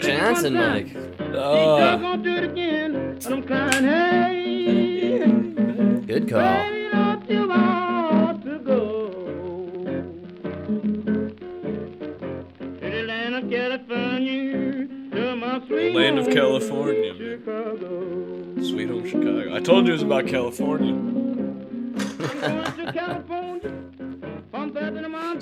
Great Johnson, Mike. Oh, gonna do it again, but I'm crying, hey, Good call. baby, don't you want to go? To the land of California, sweet home, Chicago. Sweet Home Chicago. I told you it was about California. Going to California,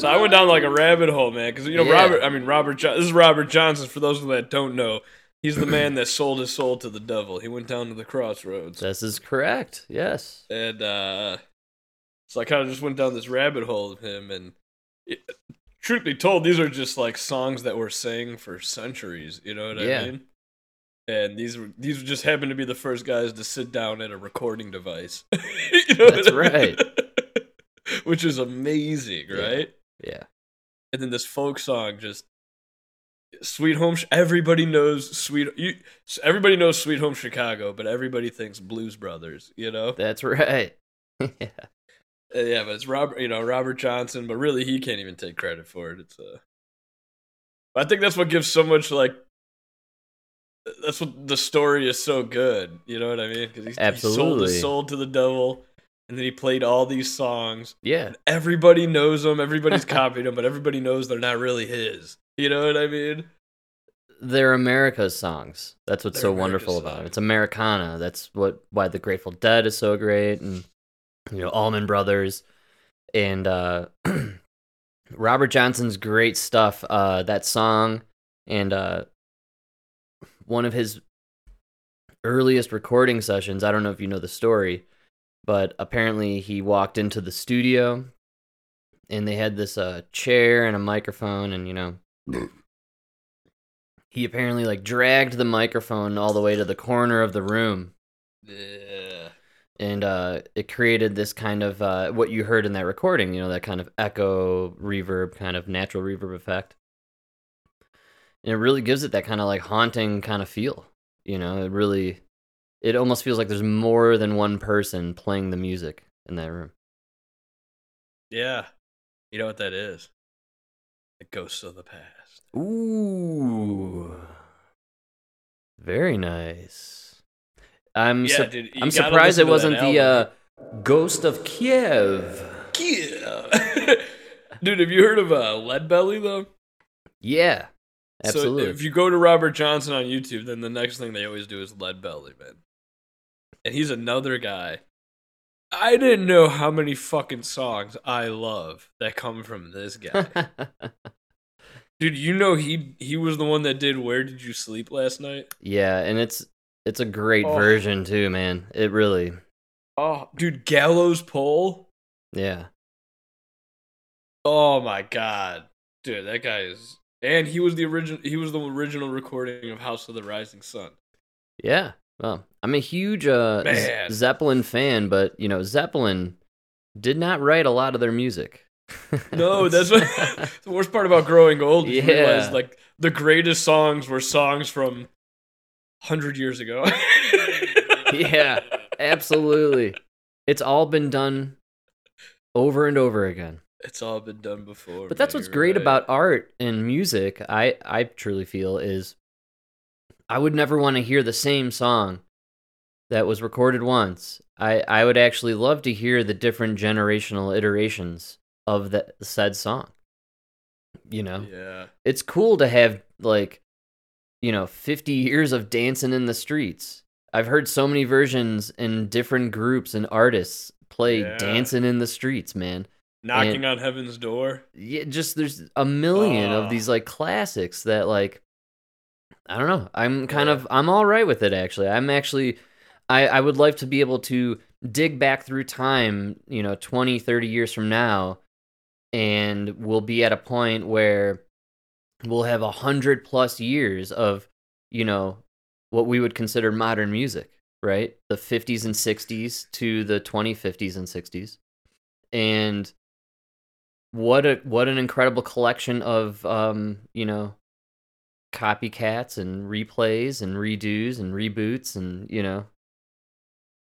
So I went down like a rabbit hole, man, because you know Yeah. Robert. I mean Robert. Jo- this is Robert Johnson. For those of that don't know, he's the man that sold his soul to the devil. He went down to the crossroads, This is correct. Yes. and uh, so I kind of just went down this rabbit hole of him. And it, truth be told, these are just like songs that were sang for centuries. You know what Yeah. I mean? And these were these just happened to be the first guys to sit down at a recording device. You know That's I mean? right. Which is amazing, Yeah. right? Yeah. and then this folk song just sweet home everybody knows sweet you everybody knows sweet home chicago but everybody thinks blues brothers you know That's right. yeah. Uh, yeah but it's robert you know robert johnson but really he can't even take credit for it it's uh i think that's what gives so much like that's what the story is so good you know what i mean because he, he sold his soul to the devil and then he played all these songs Yeah. everybody knows them everybody's copied them but everybody knows they're not really his you know what i mean They're America's songs. That's what's They're so wonderful America's about it. It's Americana. That's what why the Grateful Dead is so great and you know, Allman Brothers and uh Robert Johnson's great stuff. Uh that song and uh one of his earliest recording sessions, I don't know if you know the story, but apparently he walked into the studio and they had this uh chair and a microphone and you know he apparently like dragged the microphone all the way to the corner of the room. And uh, it created this kind of uh, what you heard in that recording you know that kind of echo reverb kind of natural reverb effect. And it really gives it that kind of like haunting kind of feel you know it really it almost feels like there's more than one person playing the music in that room Yeah. You know what that is? The ghosts of the past. ooh very nice i'm Yeah, sup- dude. i'm surprised it wasn't the uh, ghost of kiev Yeah. dude, have you heard of uh, Lead Belly though? yeah absolutely So if you go to Robert Johnson on YouTube, then the next thing they always do is Lead Belly, man. And he's another guy. I didn't know how many fucking songs I love that come from this guy. Dude, you know he he was the one that did Where Did You Sleep Last Night? Yeah, and it's it's a great Oh. version too, man. It really, Oh, dude, Gallows Pole. yeah, Oh my god, dude, that guy is. And he was the original. He was the original recording of House of the Rising Sun. yeah. Well, I'm a huge uh, Z- Zeppelin fan, but you know Zeppelin did not write a lot of their music. No, that's what the worst part about growing old. You realize Yeah. like the greatest songs were songs from hundred years ago. yeah, absolutely. It's all been done over and over again. It's all been done before. But that's man, what's great right. about art and music. I I truly feel is I would never want to hear the same song that was recorded once. I I would actually love to hear the different generational iterations of that said song. You know, Yeah. it's cool to have like you know 50 years of dancing in the streets. I've heard so many versions in different groups and artists play Yeah. dancing in the streets, man Knocking on heaven's door. yeah, just there's a million Oh. of these like classics that like I don't know. I'm kind of I'm all right with it actually. I'm actually I I would like to be able to dig back through time, you know, 20, 30 years from now and we'll be at a point where we'll have a hundred plus years of, you know, what we would consider modern music, right? The 50s and 60s to the 2050s and 60s. And what a what an incredible collection of um, you know, copycats and replays and redos and reboots and, you know,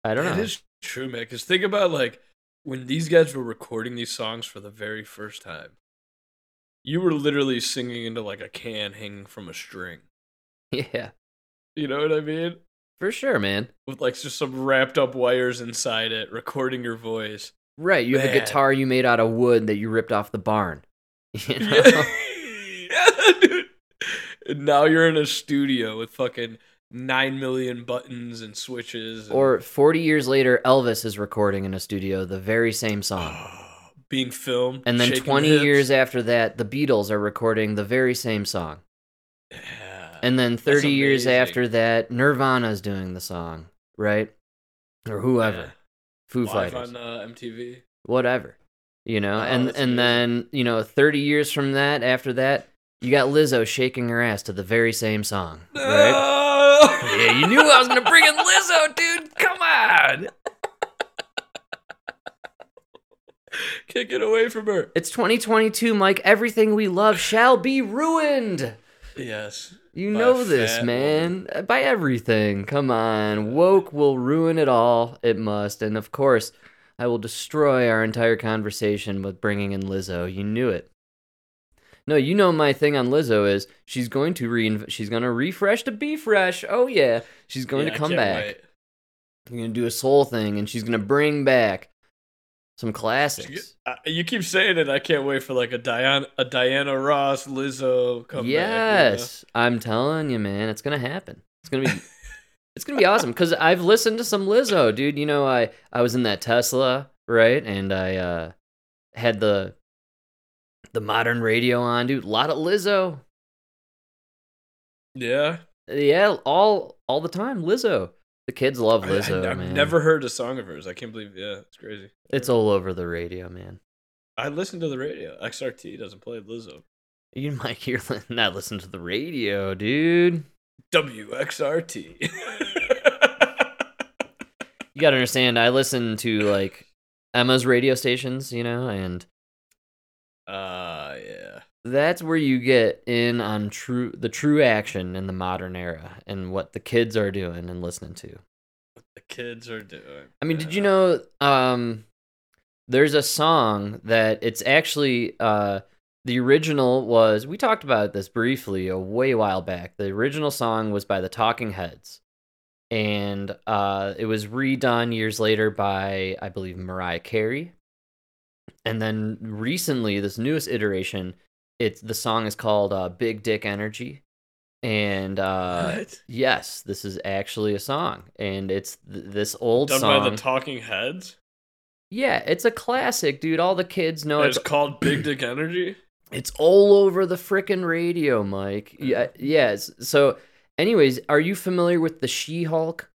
I don't It know. is true, man. Because think about like when these guys were recording these songs for the very first time. you were literally singing into like a can hanging from a string. Yeah, You know what I mean? for sure, man. With like just some wrapped up wires inside it, recording your voice. Right, you have a guitar you made out of wood that you ripped off the barn. You know? Yeah. And now you're in a studio with fucking nine million buttons and switches. And, Or 40 years later, Elvis is recording in a studio the very same song. being filmed. And then 20 hips. years after that, the Beatles are recording the very same song. Yeah. And then 30 years after that, Nirvana's doing the song, right? Or whoever. Yeah. Foo Live Fighters. on uh, MTV. whatever. You know, Oh, and and then, you know, 30 years from that, after that, you got Lizzo shaking her ass to the very same song, right? No! Yeah, you knew I was going to bring in Lizzo, dude. Come on. Can't get away from her. It's 2022, Mike. Everything we love shall be ruined. Yes. You know this, man. Uh, By everything. Come on. Woke will ruin it all. It must. And of course, I will destroy our entire conversation with bringing in Lizzo. You knew it. No, you know my thing on Lizzo is she's going to re she's going to refresh to be fresh. Oh yeah, she's going Yeah, to come back. wait. She's going to do a soul thing and she's going to bring back some classics. Uh, You keep saying it. I can't wait for like a Diana, a Diana Ross, Lizzo come yes, I'm telling you, man, it's gonna happen. It's gonna be, it's gonna be awesome because I've listened to some Lizzo, dude. You know, I I was in that Tesla, right, and I uh had the the modern radio on, dude. A lot of Lizzo, Yeah. yeah, all all the time. Lizzo, the kids love. Lizzo, I, have man. never heard a song of hers. I can't believe. Yeah, it's crazy. It's all over the radio, man. I listen to the radio. XRT doesn't play Lizzo. You might hear not listen to the radio, dude. WXRT. You gotta understand. I listen to like Emma's radio stations, you know, and uh yeah. that's where you get in on true the true action in the modern era and what the kids are doing and listening to. What the kids are doing. I mean, did you know um there's a song that it's actually uh the original was we talked about this briefly a way while back. The original song was by the Talking Heads. And uh it was redone years later by I believe Mariah Carey. And then recently this newest iteration it's the song is called uh Big Dick Energy. And uh What? yes, this is actually a song and it's th- this old Done song. by the Talking Heads. Yeah, it's a classic, dude. All the kids know it's it's called Big Dick Energy. it's all over the frickin' radio, Mike. Yeah, yes. So, anyways, are you familiar with the She-Hulk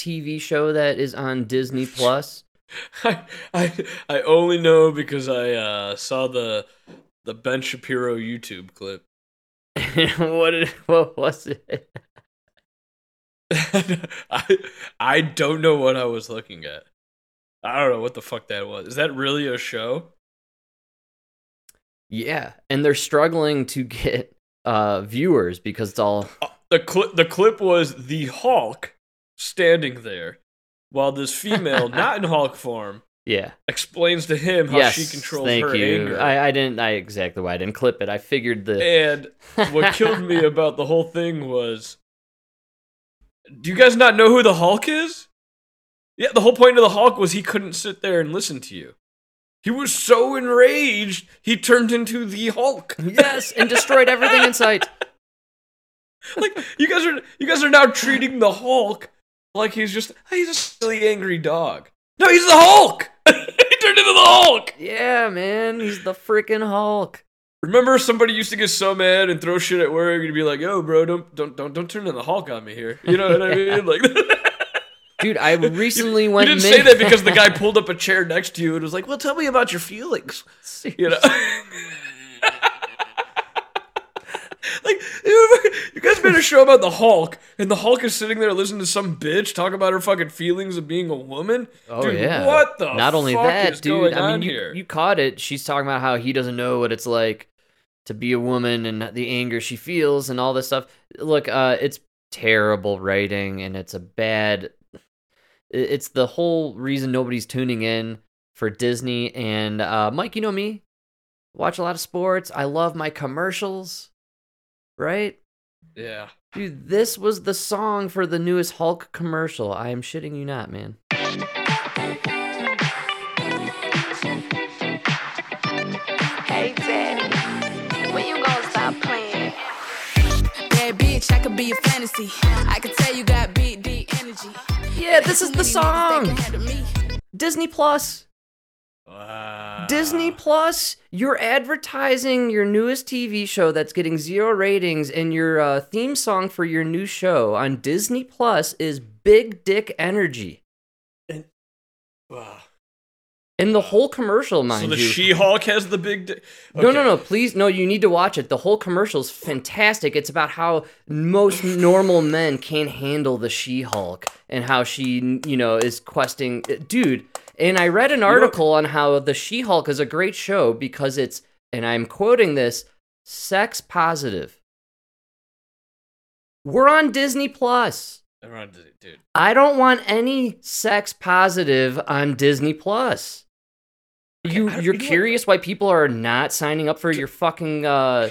TV show that is on Disney Plus? I, I I only know because I uh, saw the the Ben Shapiro YouTube clip. what did, what was it? I I don't know what I was looking at. I don't know what the fuck that was. Is that really a show? Yeah, and they're struggling to get uh viewers because it's all Uh, the clip the clip was the Hulk standing there while this female, not in Hulk form, yeah. explains to him how yes, she controls thank her you. anger. I I didn't I exactly why I didn't clip it. I figured the And what killed me about the whole thing was Do you guys not know who the Hulk is? Yeah, the whole point of the Hulk was he couldn't sit there and listen to you. He was so enraged, he turned into the Hulk. yes, and destroyed everything in sight. like you guys are you guys are now treating the Hulk like he's just he's a silly angry dog. No, he's the Hulk. he turned into the Hulk. Yeah, man, he's the freaking Hulk. Remember, somebody used to get so mad and throw shit at work and be like, "Yo, bro, don't don't don't don't turn into the Hulk on me here." You know what I mean? Like, Dude, I recently you went. You didn't mid- say that because the guy pulled up a chair next to you and was like, "Well, tell me about your feelings." You know. Like you guys made a show about the Hulk, and the Hulk is sitting there listening to some bitch talk about her fucking feelings of being a woman. Oh Dude, yeah. what the? Not only that, dude. I mean, you, you caught it. She's talking about how he doesn't know what it's like to be a woman and the anger she feels and all this stuff. Look, uh, it's terrible writing and it's a bad. It's the whole reason nobody's tuning in for Disney. And uh, Mike, you know me. watch a lot of sports. I love my commercials. Right? Yeah. Dude, this was the song for the newest Hulk commercial. I am shitting you not, man. Hey daddy, when you gonna stop playing? Bad bitch, I could be a fantasy. I could tell you got big, deep energy. Yeah, this is the Too many niggas song. that can handle me. Disney Plus. Wow. Disney Plus, you're advertising your newest TV show that's getting zero ratings, and your uh, theme song for your new show on Disney Plus is Big Dick Energy. And, Wow. And the whole commercial, So mind the you. She-Hulk has the big. Di- No, no, no, please, no, you need to watch it. The whole commercial is fantastic. It's about how most normal men can't handle the She Hulk and how she, you know, is questing. Dude, and I read an article on how the She Hulk is a great show because it's, and I'm quoting this, sex positive. We're on Disney Plus. Everyone, dude. I don't want any sex positive on Disney Plus. You you're you curious why people are not signing up for your fucking uh,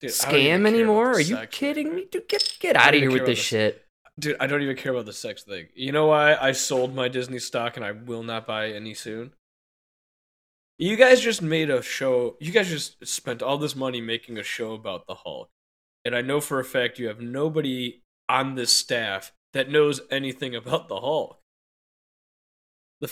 Dude, I don't even scam anymore? Are you sex kidding me? Dude, get get out of here with care this shit. Dude, I don't even care about the sex thing. You know why I sold my Disney stock and I will not buy any soon? You guys just made a show. You guys just spent all this money making a show about the Hulk. And I know for a fact you have nobody on this staff that knows anything about the Hulk.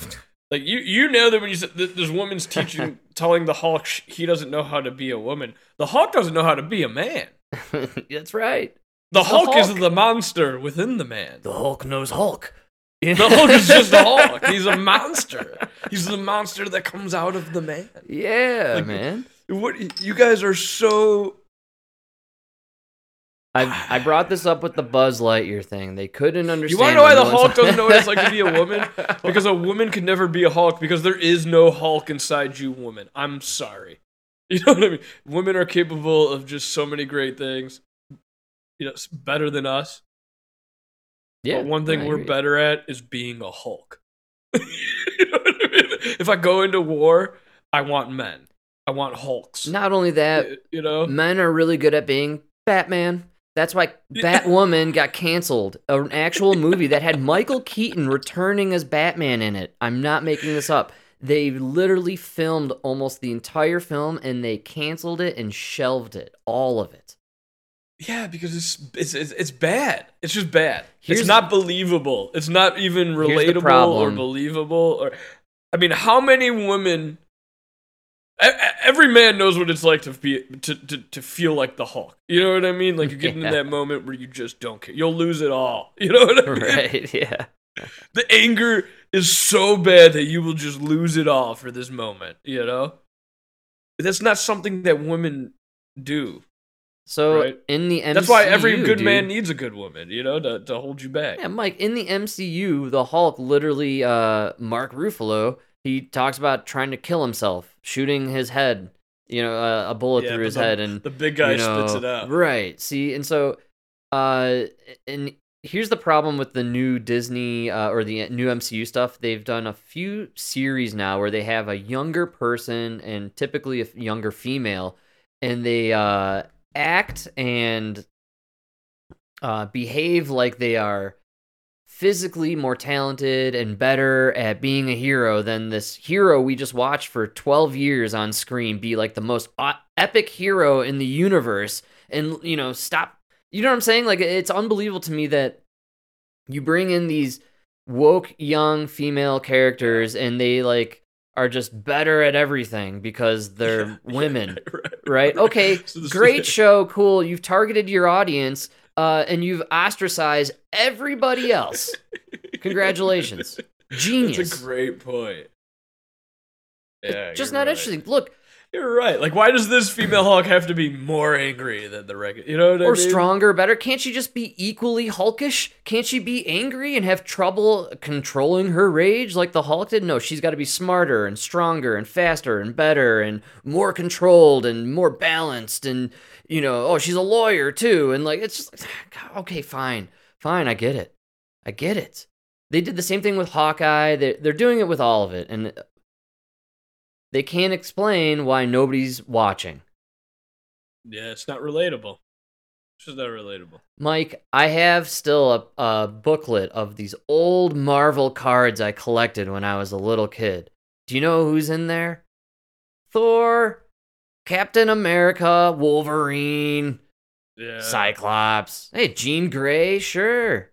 Like you, you know that when you said this woman's teaching, telling the Hulk sh- he doesn't know how to be a woman. The Hulk doesn't know how to be a man. That's right. The the Hulk, is the monster within the man. The Hulk knows Hulk. The Hulk is just a Hulk. He's a monster. He's the monster that comes out of the man. Yeah, Like, man. What you guys are so I I brought this up with the Buzz Lightyear thing. They couldn't understand. You want to know why the Hulk doesn't know what it's like to be a woman? Because a woman can never be a Hulk because there is no Hulk inside you, woman. I'm sorry. You know what I mean? Women are capable of just so many great things. You know, better than us. yeah, but one thing I we're agree. better at is being a Hulk. you know I mean? If I go into war, I want men. I want Hulks. Not only that, you know? men are really good at being Batman. That's why Batwoman got canceled. An actual movie that had Michael Keaton returning as Batman in it. I'm not making this up. They literally filmed almost the entire film and they canceled it and shelved it. All of it. Yeah, because it's it's it's, it's bad. It's just bad. Here's- it's not believable. It's not even relatable or believable. Or I mean, how many women? Every man knows what it's like to be to, to, to feel like the Hulk. You know what I mean? Like you get Yeah. into that moment where you just don't care. You'll lose it all. You know what I mean? Right, yeah. The anger is so bad that you will just lose it all for this moment. You know, that's not something that women do. So Right. in the MCU, That's why every good dude- man needs a good woman. You know, to to hold you back. Yeah, Mike, in the MCU, the Hulk literally, uh, Mark Ruffalo, he talks about trying to kill himself, shooting his head, you know, uh, a bullet Yeah, through his the- head, and the big guy you spits it out. Right. See, and so, uh, and here's the problem with the new Disney uh, or the new MCU stuff. They've done a few series now where they have a younger person and typically a younger female, and they uh, act and uh, behave like they are physically more talented and better at being a hero than this hero we just watched for 12 years on screen be like the most epic hero in the universe and you know stop you know what i'm saying? Like it's unbelievable to me that you bring in these woke young female characters and they like are just better at everything because they're Yeah, women right, right? Okay, So great show, cool. You've targeted your audience, uh, and you've ostracized everybody else. Congratulations, genius. That's a great point. Yeah, Just not right. interesting. Look, You're right. Like, why does this female Hulk have to be more angry than the regular? You know what I or mean? stronger, better. Can't she just be equally hulkish? Can't she be angry and have trouble controlling her rage like the Hulk did? No, she's got to be smarter and stronger and faster and better and more controlled and more balanced. And you know, oh, she's a lawyer too. And like, it's just okay, fine, fine. I get it. I get it. They did the same thing with Hawkeye. They're, they're doing it with all of it. And they can't explain why nobody's watching. Yeah, it's not relatable. It's just not relatable. Mike, I have still a, a booklet of these old Marvel cards I collected when I was a little kid. Do you know who's in there? Thor, Captain America, Wolverine, Yeah. Cyclops. Hey, Jean Grey, sure.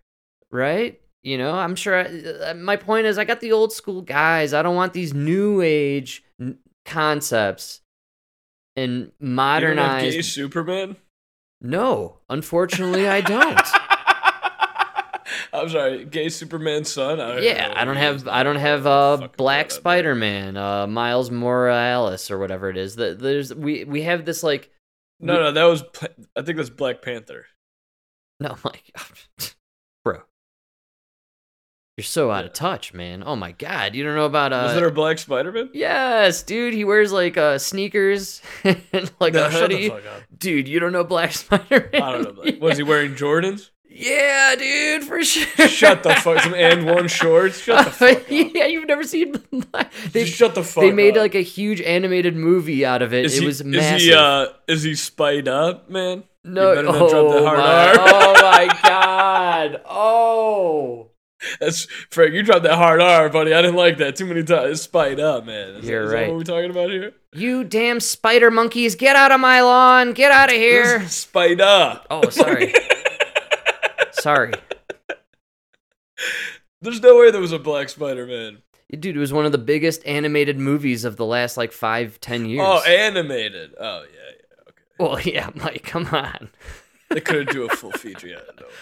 Right? You know, I'm sure. I, uh, my point is, I got the old school guys. I don't want these new age n- concepts and You modernized. gay Superman? No, unfortunately, I don't. I'm sorry, gay Superman's son. I yeah, I don't who he is. have. I don't have uh, Black. Spider Man, uh, Miles Morales, or whatever it is. That there's we we have this like No, no, that was. I think that's Black Panther. no, like, bro, you're so out Yeah. of touch, man. Oh my god, you don't know about uh. was there a Black Spider-Man? Yes, dude, he wears like uh sneakers and like No, a shut the hoodie. fuck up. Dude, you don't know Black Spider Man? I don't know. Black. Was he wearing Jordans? Yeah, dude, for sure. Shut the fuck. Some and one shorts. Shut the fuck up. yeah, you've never seen. they Just shut the fuck. they made up. like a huge animated movie out of it. Is it he, was is massive. he uh is he spiced up, man? no, you better not oh, drop that hard my, oh my god! Oh, That's Frank. You dropped that hard R, buddy. I didn't like that too many times. Spiced up, man. Is, You're that, is right. that what we're talking about here? you damn spider monkeys! Get out of my lawn! Get out of here! Spiced up. Oh, sorry, sorry, There's no way there was a black Spider-Man. dude. It was one of the biggest animated movies of the last like five, ten oh, years. Oh, animated. Oh yeah, yeah. Okay. well, yeah, Mike, come on. They couldn't do a full feature. Yeah, no way.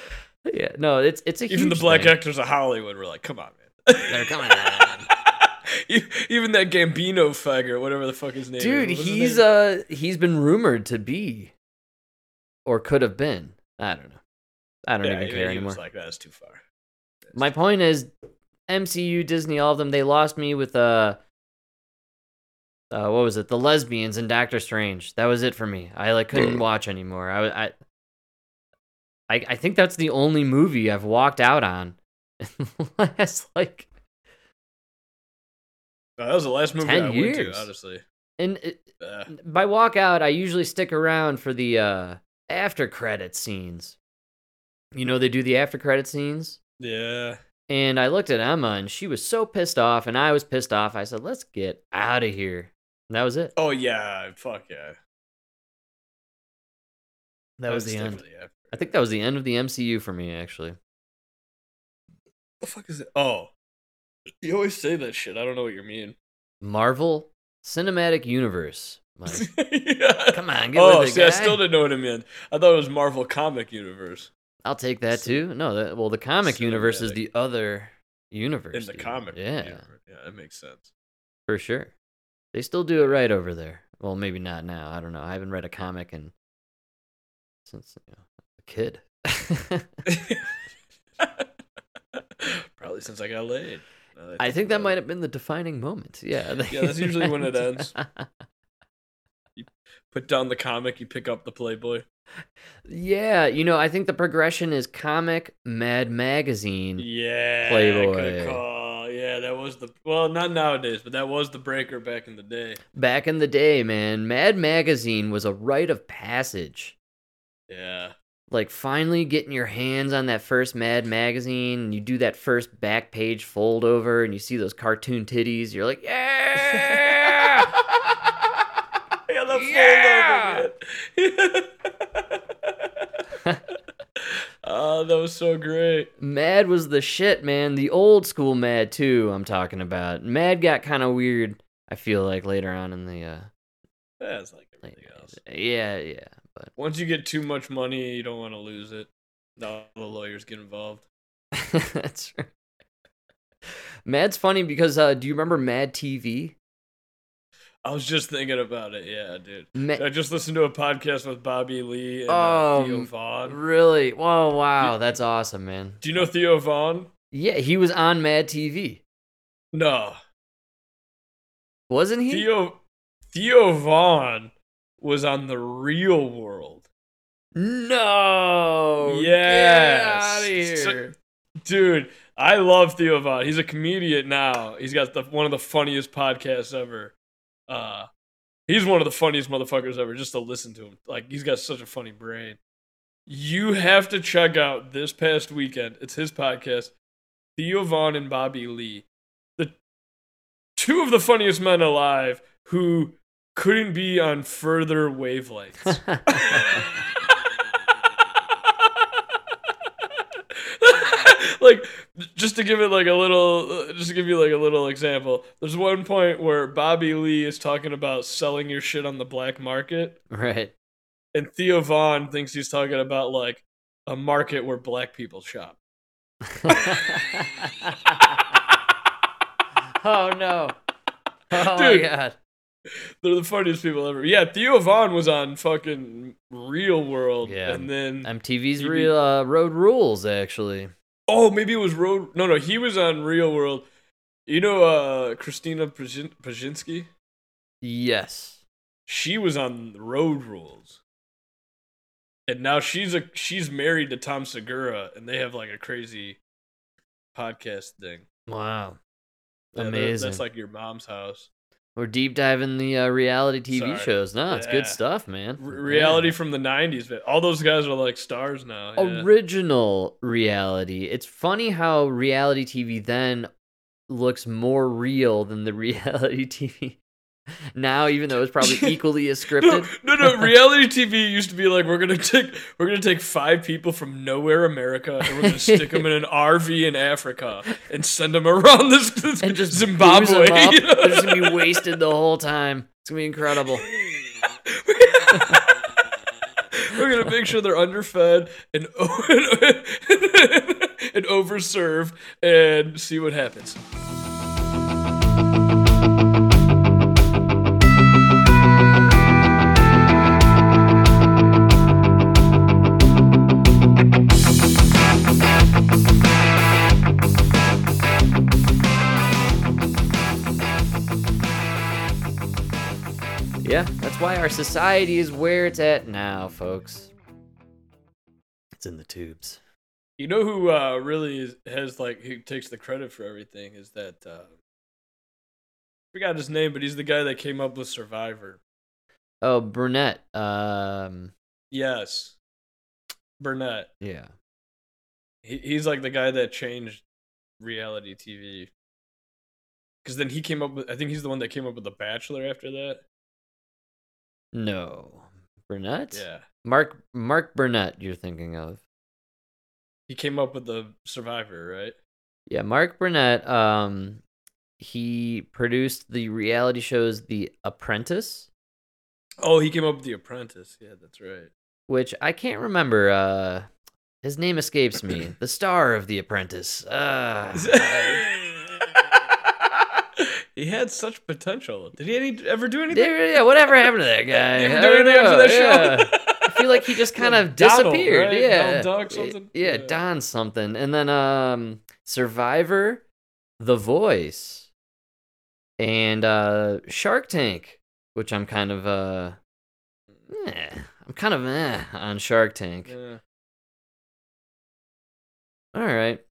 Yeah, no, it's it's a Even the black thing. actors of Hollywood were like, "Come on, man." They're coming on. Even that Gambino faggot, whatever the fuck his name Dude, is. He's name? uh he's been rumored to be or could have been. I don't know. I don't yeah, even he- care he anymore. Was like, that's too far. My point is MCU, Disney, all of them, they lost me with uh uh what was it? The lesbians and Doctor Strange. That was it for me. I like couldn't watch anymore. I I I, I think that's the only movie I've walked out on in the last like No, that was the last movie 10 I went years. to, honestly. and it, Uh, by walk out, I usually stick around for the uh after credit scenes. You know they do the after credit scenes, yeah. and I looked at Emma, and she was so pissed off, and I was pissed off. I said, "Let's get out of here." And that was it. Oh yeah, fuck yeah. That was the end. the after- I think that was the end of the MCU for me, actually. What the fuck is it? Oh, you always say that shit. I don't know what you mean. Marvel Cinematic Universe. Yeah. Come on, get oh, with it, see, I still didn't know what it meant. I thought it was Marvel Comic Universe I'll take that too. No, that, well, the comic universe is the other universe. in the dude. comic. Yeah. universe. yeah, that makes sense. For sure. They still do it right over there. Well, maybe not now. I don't know. I haven't read a comic in since you know, kid. Probably since I got laid. now I think that might have been the defining moment. Yeah. Yeah, that's usually when it ends. you Put down the comic, you pick up the Playboy. yeah, you know, I think the progression is comic, Mad Magazine. Yeah, Playboy. Call. Yeah, that was the well, not nowadays, but that was the breaker back in the day. Back in the day, man, Mad Magazine was a rite of passage. Yeah. Like finally getting your hands on that first Mad Magazine, and you do that first back page fold over, and you see those cartoon titties. You're like, yeah. yeah, the Yeah! fold over. oh, that was so great. Mad was the shit, man. The old school Mad too. I'm talking about. Mad got kind of weird. I feel like later on in the uh, it's like everything else. yeah, yeah. But Once you get too much money, you don't want to lose it. No, the lawyers get involved. that's right. Mad's funny because uh, do you remember Mad TV? I was just thinking about it. Yeah, dude. Ma- I just listened to a podcast with Bobby Lee and uh, Theo Um, Von. really? Whoa, wow, that's awesome, man. Do you know Theo Von? Yeah, he was on Mad TV, No. wasn't he? Theo Theo Von was on the Real World. No. Yes. Get out of So- Dude, I love Theo Von. He's a comedian now. He's got the one of the funniest podcasts ever. Uh, he's one of the funniest motherfuckers ever. Just to listen to him, like he's got such a funny brain. You have to check out this past weekend. It's his podcast, Theo Von and Bobby Lee, the two of the funniest men alive who couldn't be on further wavelengths. like just to give it like a little just to give you like a little example there's one point where bobby lee is talking about selling your shit on the black market right. and theo von thinks he's talking about like a market where black people shop oh no. Oh my god. They're the funniest people ever yeah theo von was on fucking real world Yeah. and then MTV's Maybe- real uh, Road Rules actually. oh maybe it was road no no he was on real world you know uh christina Pazsitzky? Yes. she was on Road Rules, and now she's a she's married to Tom Segura, and they have like a crazy podcast thing. Wow. Yeah, Amazing. That's like your mom's house. We're deep diving the uh, reality TV Sorry. shows. No, it's good stuff, man. R- reality Yeah. from the '90s, but all those guys are like stars now. yeah. Original reality. It's funny how reality TV then looks more real than the reality TV now, even though it's probably equally as scripted. No, no, no. Reality TV used to be like we're gonna take we're gonna take five people from nowhere America and we're gonna stick them in an RV in Africa and send them around this, this and just Zimbabwe. booze 'em up. They're just gonna be wasted the whole time. It's gonna be incredible. We're gonna make sure they're underfed and and overserved and see what happens. That's why our society is where it's at now, folks. It's in the tubes. You know who uh, really is, has like who takes the credit for everything is that uh, forgot his name, but he's the guy that came up with Survivor. Oh, Burnett. Um, Yes, Burnett. yeah. He, he's like the guy that changed reality TV. Because then he came up with, I think he's the one that came up with The Bachelor after that. No, Burnett. Yeah. Mark Mark Burnett. You're thinking of. He came up with The Survivor, right? Yeah, Mark Burnett. Um, he produced the reality shows The Apprentice, Oh, he came up with The Apprentice. Yeah, that's right. which I can't remember. Uh, his name escapes me. the star of The Apprentice. Uh, he had such potential. Did he any, ever do anything? yeah, whatever happened to that guy? Did he I do anything after that yeah. show? I feel like he just kind of Donald, disappeared. right? Yeah, Donald Duck something? Yeah, Yeah. Don something, and then um, Survivor, The Voice, and uh, Shark Tank, which I'm kind of uh, eh, I'm kind of eh on Shark Tank. Yeah. All right,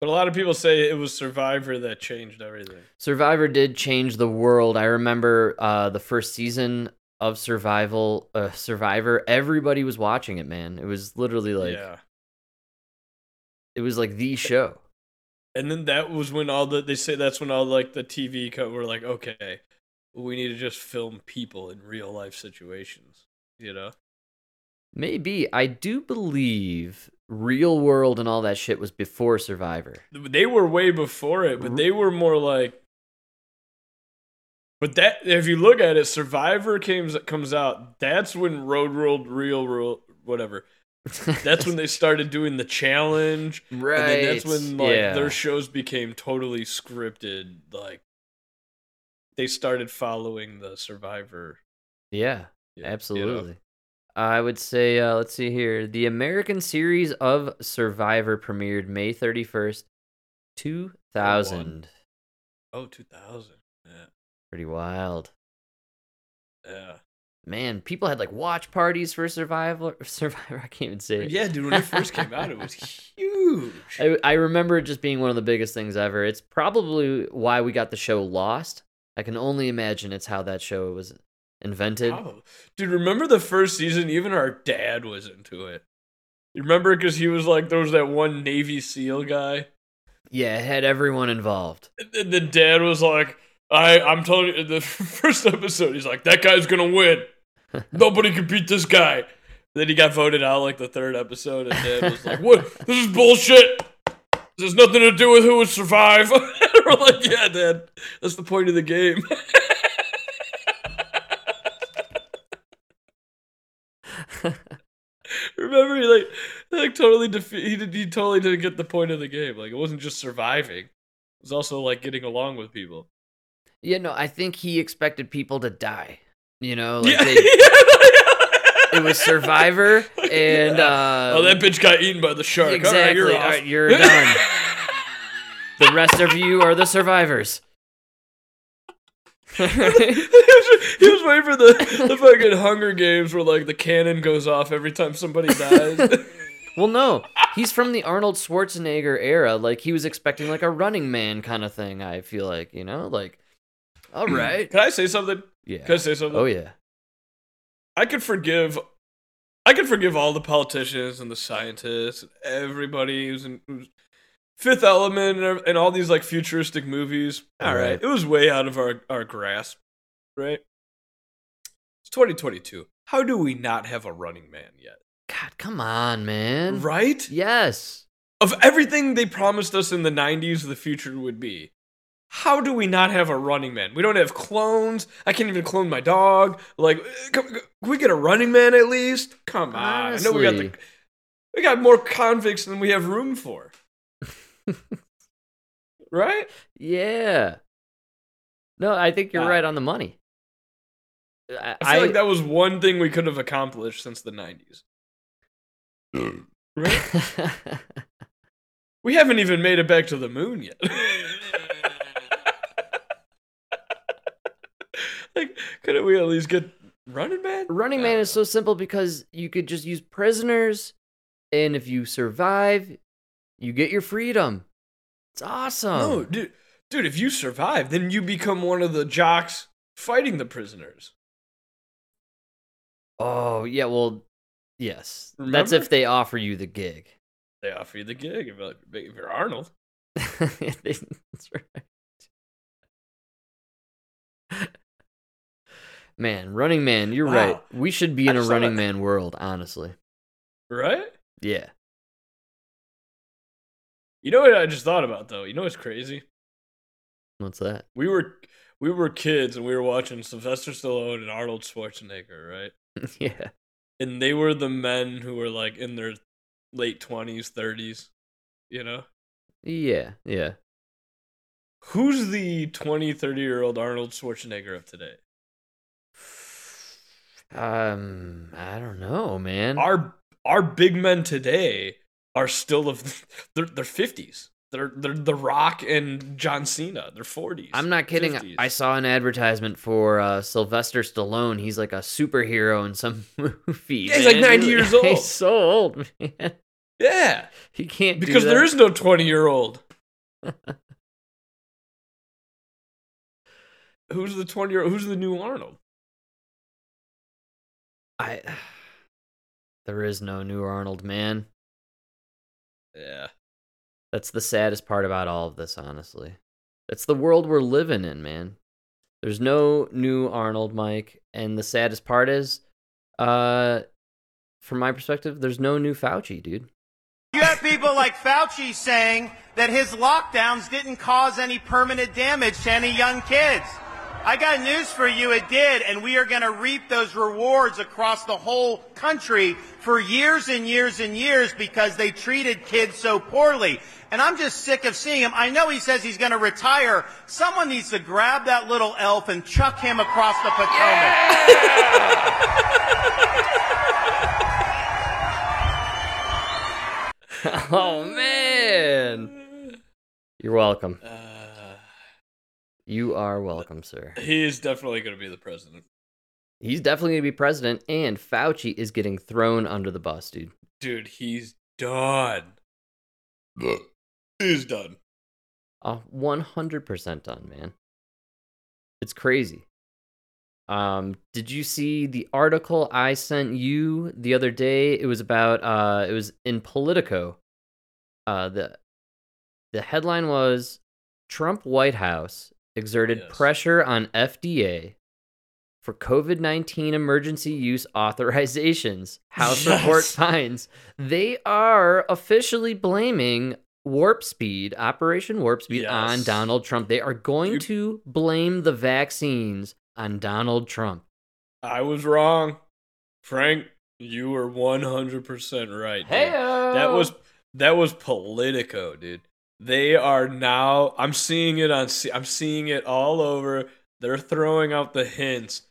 But a lot of people say it was Survivor that changed everything. Survivor did change the world. I remember uh, the first season of Survival, uh, Survivor. Everybody was watching it, man. It was literally like yeah. it was like the show. And then that was when all the they say that's when all like the TV co- were like, okay, we need to just film people in real life situations. You know? Maybe I do believe Real World and all that shit was before Survivor. They were way before it, but mm-hmm. they were more like. But that, if you look at it, Survivor comes comes out. That's when Road World, Real World, whatever. That's when they started doing the challenge. right. And then that's when like yeah. their shows became totally scripted. Like they started following the Survivor. yeah, you know? I would say, uh, let's see here. The American series of Survivor premiered May 31st, 2000. Oh, 2000. Yeah. Pretty wild. Yeah. Man, people had like watch parties for Survivor. Survivor, I can't even say it. Yeah, dude, when it first came out, it was huge. I, I remember it just being one of the biggest things ever. It's probably why we got the show Lost I can only imagine it's how that show was invented. How? Dude, remember the first season? Even our dad was into it. You remember because he was like, there was that one Navy SEAL guy. Yeah, it had everyone involved. And the dad was like, I, I'm telling you, the first episode, he's like, that guy's gonna win. Nobody can beat this guy. Then he got voted out like the third episode, and dad was like, what? This is bullshit. This has nothing to do with who would survive. We're like, yeah, dad, that's the point of the game. Remember, he like, like totally defeat. He did. He totally didn't get the point of the game. Like, it wasn't just surviving. It was also like getting along with people. Yeah, no, I think he expected people to die. You know, like yeah, they, it was Survivor and uh oh, that bitch got eaten by the shark. exactly. All right, you're, All right, you're done. the rest of you are the survivors. He, was, waiting for the, the fucking Hunger Games where like the cannon goes off every time somebody dies. well, no, he's from the Arnold Schwarzenegger era. Like he was expecting like a Running Man kind of thing. I feel like you know, like all hmm. right, Can I say something? yeah. Can I say something? Oh yeah. I could forgive. I could forgive all the politicians and the scientists, and everybody who's in who's Fifth Element and, and all these like futuristic movies. All right, Right. it was way out of our our grasp, right? It's 2022. How do we not have a Running Man yet? God, come on, man. Right? Yes. Of everything they promised us in the 90s the future would be. How do we not have a running man? We don't have clones. I can't even clone my dog. Like, eh, can we get a running man at least? Come on. I know we got the Honestly. we got more convicts than we have room for. right? Yeah. No, I think you're Ah. right on the money. I, I feel like that was one thing we could have accomplished since the 90s. Right? We haven't even made it back to the moon yet. like, couldn't we at least get running man? Running Man is so simple because you could just use prisoners, and if you survive, you get your freedom. It's awesome. No, dude, dude, if you survive, then you become one of the jocks fighting the prisoners. Oh, yeah, well, yes. That's if they offer you the gig. They offer you the gig if, if you're Arnold. That's right. Man, Running Man, you're right. We should be in a Running Man world, honestly. Right? Yeah. You know what I just thought about though? You know what's crazy? What's that? We were we were kids and we were watching Sylvester Stallone and Arnold Schwarzenegger, right? yeah. And they were the men who were like in their late twenties, thirties. You know? Yeah, yeah. Who's the 20, 30 year old Arnold Schwarzenegger of today? Um, I don't know, man. Our our big men today are still of they're they're fifties. They're they're The Rock and John Cena. They're forties. I'm not kidding. 50s. I saw an advertisement for uh, Sylvester Stallone. He's like a superhero in some movie. Yeah, he's like man. 90 years old. He's so old, man. yeah, He can't do because there is no twenty year old. Who's the twenty year? Who's the new Arnold? I. There is no new Arnold, man. Yeah, That's the saddest part about all of this, honestly. It's the world we're living in, man. There's no new Arnold, Mike, and the saddest part is, uh, from my perspective, there's no new Fauci, dude. You have people like Fauci saying that his lockdowns didn't cause any permanent damage to any young kids. I got news for you, it did, and we are going to reap those rewards across the whole country for years and years and years because they treated kids so poorly. And I'm just sick of seeing him. I know he says he's going to retire. Someone needs to grab that little elf and chuck him across the Potomac. Yeah! oh man, you're welcome. uh, You are welcome, sir. he is definitely going to be the president, He's definitely gonna be president, and Fauci is getting thrown under the bus, dude. dude. He's done. He's done. Uh, 100% done, man. It's crazy. Um, did you see the article I sent you the other day? It was about uh it was in Politico. Uh the the headline was Trump White House exerted Yes. pressure on FDA for COVID-19 emergency use authorizations. House report Yes. finds they are officially blaming Warp Speed, Operation Warp Speed on Donald Trump. They are going You- to blame the vaccines on Donald Trump. I was wrong. Frank, you were 100% right. Hey, That was that was Politico, dude. They are now I'm seeing it on I'm seeing it all over. They're throwing out the hints.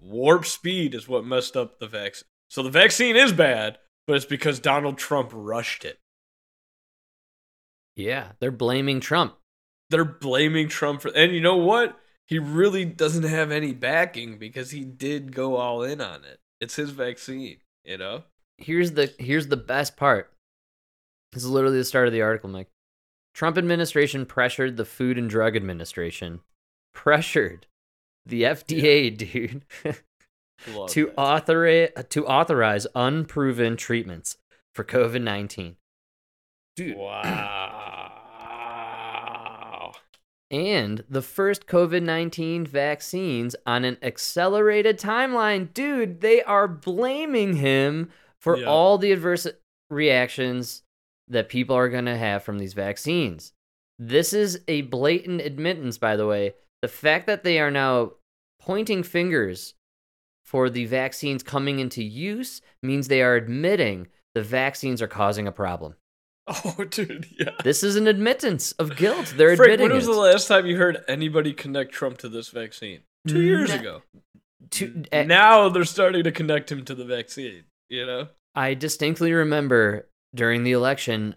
Warp speed is what messed up the vaccine. So the vaccine is bad, but it's because Donald Trump rushed it. yeah, they're blaming Trump. They're blaming Trump for and you know what? He really doesn't have any backing because he did go all in on it. It's his vaccine, you know? Here's the here's the best part. This is literally the start of the article, Mike. Trump administration pressured the Food and Drug Administration, pressured the FDA, dude, to that. authorize to authorize unproven treatments for COVID nineteen. Dude, Wow. and the first COVID 19 vaccines on an accelerated timeline. Dude, they are blaming him for Yeah. all the adverse reactions that people are going to have from these vaccines. This is a blatant admittance, by the way. The fact that they are now pointing fingers for the vaccines coming into use means they are admitting the vaccines are causing a problem. Oh, dude, yeah. This is an admittance of guilt. They're Frank, admitting when was it. the last time you heard anybody connect Trump to this vaccine? Two years Na- ago. To- eh, now they're starting to connect him to the vaccine. You know? I distinctly remember during the election,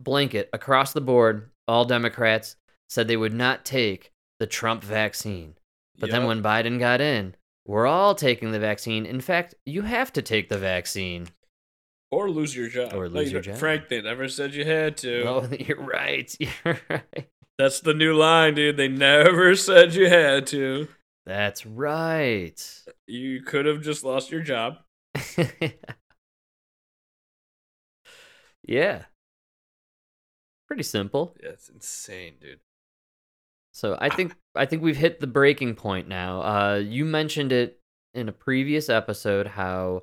blanket across the board, all Democrats said they would not take the Trump vaccine. But then when Biden got in, we're all taking the vaccine. In fact, you have to take the vaccine. or lose your job. Or lose you your job. Frank, they never said you had to. Oh, you're right. You're right. That's the new line, dude. They never said you had to. That's right. You could have just lost your job. Yeah. Pretty simple. Yeah, it's insane, dude. So I think I think we've hit the breaking point now. Uh, you mentioned it in a previous episode how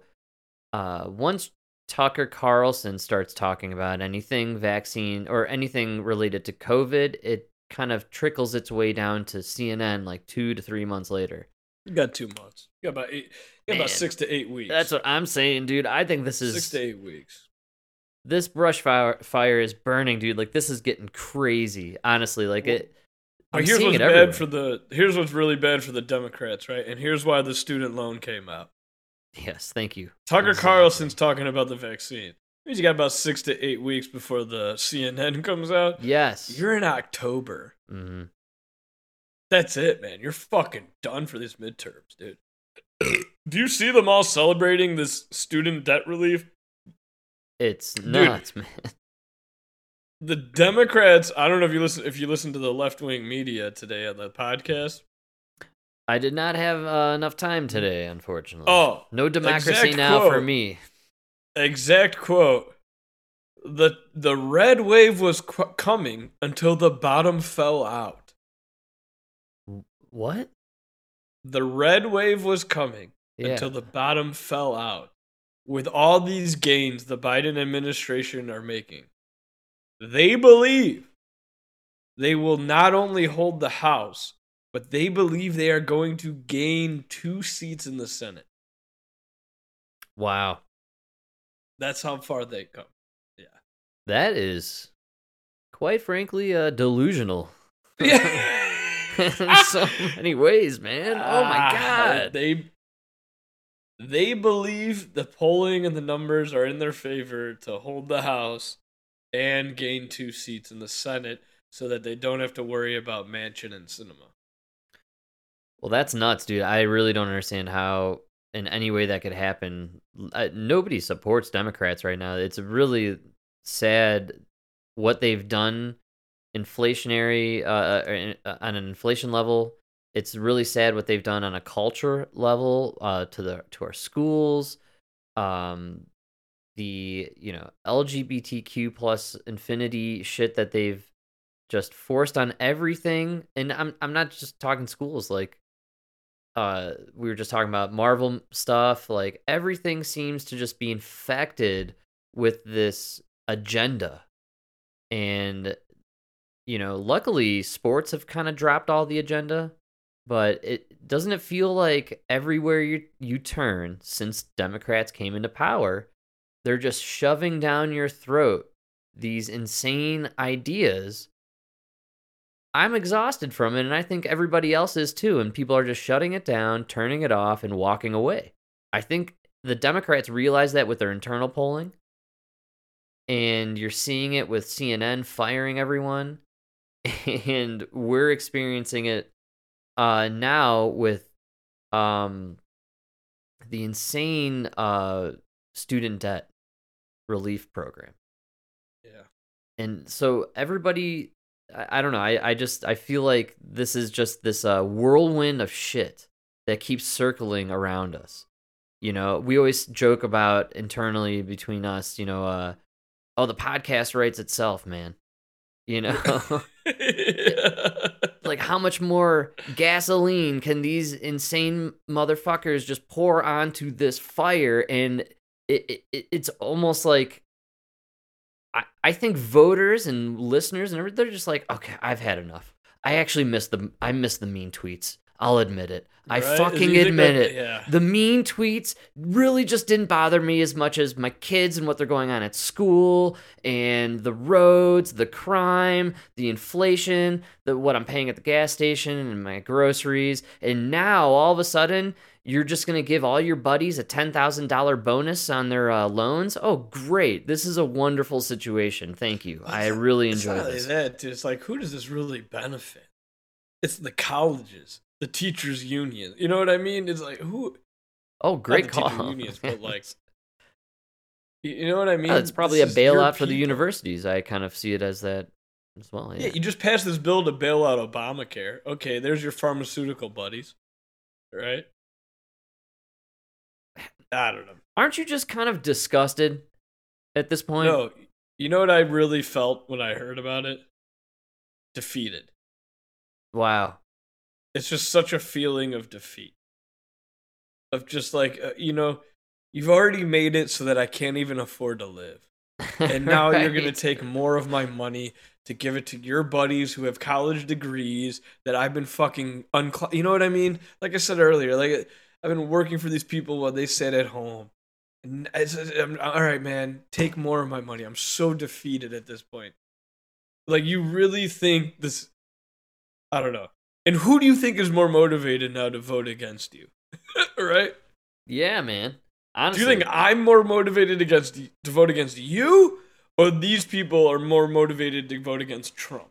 uh, once Tucker Carlson starts talking about anything vaccine or anything related to COVID, it kind of trickles its way down to CNN like two to three months later. You got two months. You got about eight. You got about six to eight weeks. That's what I'm saying, dude. I think this is six to eight weeks. This brush fire fire is burning, dude. Like this is getting crazy. Honestly, like Well, it. I'm here's seeing what's it bad for the here's what's really bad for the Democrats, right? And here's why the student loan came out. Yes, thank you. Tucker. Carlson's talking about the vaccine. Means you got about six to eight weeks before the CNN comes out. Yes. You're in October. Mhm. That's it, man. You're fucking done for these midterms, dude. Do you see them all celebrating this student debt relief? It's nuts, man. The Democrats, I don't know if you listen if you listen to the left wing media today on the podcast. I did not have uh, enough time today, unfortunately. Oh, no democracy now for me. exact quote. The the red wave was qu- coming until the bottom fell out. What? The red wave was coming Yeah. until the bottom fell out. With all these gains the Biden administration are making, they believe they will not only hold the House, but they believe they are going to gain two seats in the Senate. wow. That's how far they come. Yeah. That is, quite frankly, uh, delusional. In so many ways, man. Oh my god. They they believe the polling and the numbers are in their favor to hold the House and gain two seats in the Senate so that they don't have to worry about Manchin and Sinema. Well, that's nuts, dude. I really don't understand how, in any way, that could happen. Uh, nobody supports Democrats right now. It's really sad what they've done inflationary uh, uh, uh, on an inflation level it's really sad what they've done on a culture level uh, to the to our schools, um, the you know LGBTQ plus infinity shit that they've just forced on everything. And I'm I'm not just talking schools like uh we were just talking about Marvel stuff, like everything seems to just be infected with this agenda. And you know, luckily sports have kind of dropped all the agenda, but it doesn't it feel like everywhere you you turn since Democrats came into power, they're just shoving down your throat these insane ideas. I'm exhausted from it, and I think everybody else is too. And people are just shutting it down, turning it off, and walking away. I think the Democrats realize that with their internal polling, and you're seeing it with CNN firing everyone, and we're experiencing it uh, now with um, the insane uh, student debt relief program. Yeah. And so everybody, I, I don't know, I, I just, I feel like this is just this uh, whirlwind of shit that keeps circling around us. You know, we always joke about internally between us, you know, uh, oh, the podcast writes itself, man. You know, like how much more gasoline can these insane motherfuckers just pour onto this fire? And it, it it's almost like I, I think voters and listeners and everything, they're just like, okay, I've had enough. I actually miss the I miss the mean tweets. I'll admit it. I Right? fucking admit it. yeah. The mean tweets really just didn't bother me as much as my kids and what they're going on at school and the roads, the crime, the inflation, the what I'm paying at the gas station and my groceries. And now all of a sudden, you're just going to give all your buddies a $10,000 bonus on their uh, loans? Oh, great. This is a wonderful situation. Thank you. I really enjoy this. that, dude, it's like who does this really benefit? It's the colleges, the teachers' union. You know what I mean? It's like who? Oh, great the call. unions, but like, you know what I mean? It's probably a This is your bailout for the universities. I kind of see it as that as well. Yeah, you just passed this bill to bail out Obamacare. Okay, there's your pharmaceutical buddies, right? I don't know. Aren't you just kind of disgusted at this point? No, you know what I really felt when I heard about it? Defeated. Wow. It's just such a feeling of defeat. Of just like, uh, you know, you've already made it so that I can't even afford to live. And now you're going to take more of my money to give it to your buddies who have college degrees that I've been fucking uncl- You know what I mean? Like I said earlier, like I've been working for these people while they sit at home. And it's, I'm, all right, man, take more of my money. I'm so defeated at this point. Like, you really think this. I don't know. And who do you think is more motivated now to vote against you? right? Yeah, man. Do you think I'm more motivated against to vote against you, or these people are more motivated to vote against Trump?